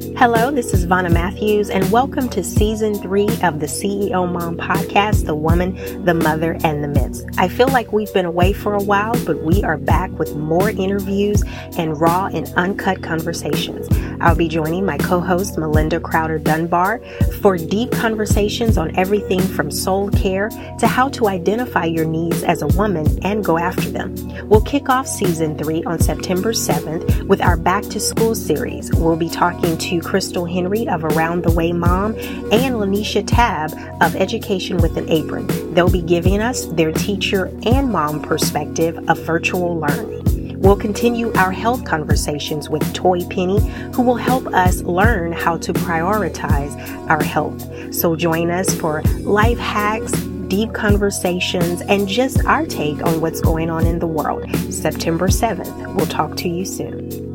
Hello, this is Vonna Matthews, and welcome to season three of the CEO Mom podcast The Woman, the Mother, and the Myths. I feel like we've been away for a while, but we are back with more interviews and raw and uncut conversations. I'll be joining my co host, Melinda Crowder Dunbar, for deep conversations on everything from soul care to how to identify your needs as a woman and go after them. We'll kick off season three on September 7th with our Back to School series. We'll be talking to Crystal Henry of Around the Way Mom and Lanesha Tabb of Education with an Apron. They'll be giving us their teacher and mom perspective of virtual learning. We'll continue our health conversations with Toy Penny, who will help us learn how to prioritize our health. So join us for life hacks, deep conversations, and just our take on what's going on in the world. September 7th. We'll talk to you soon.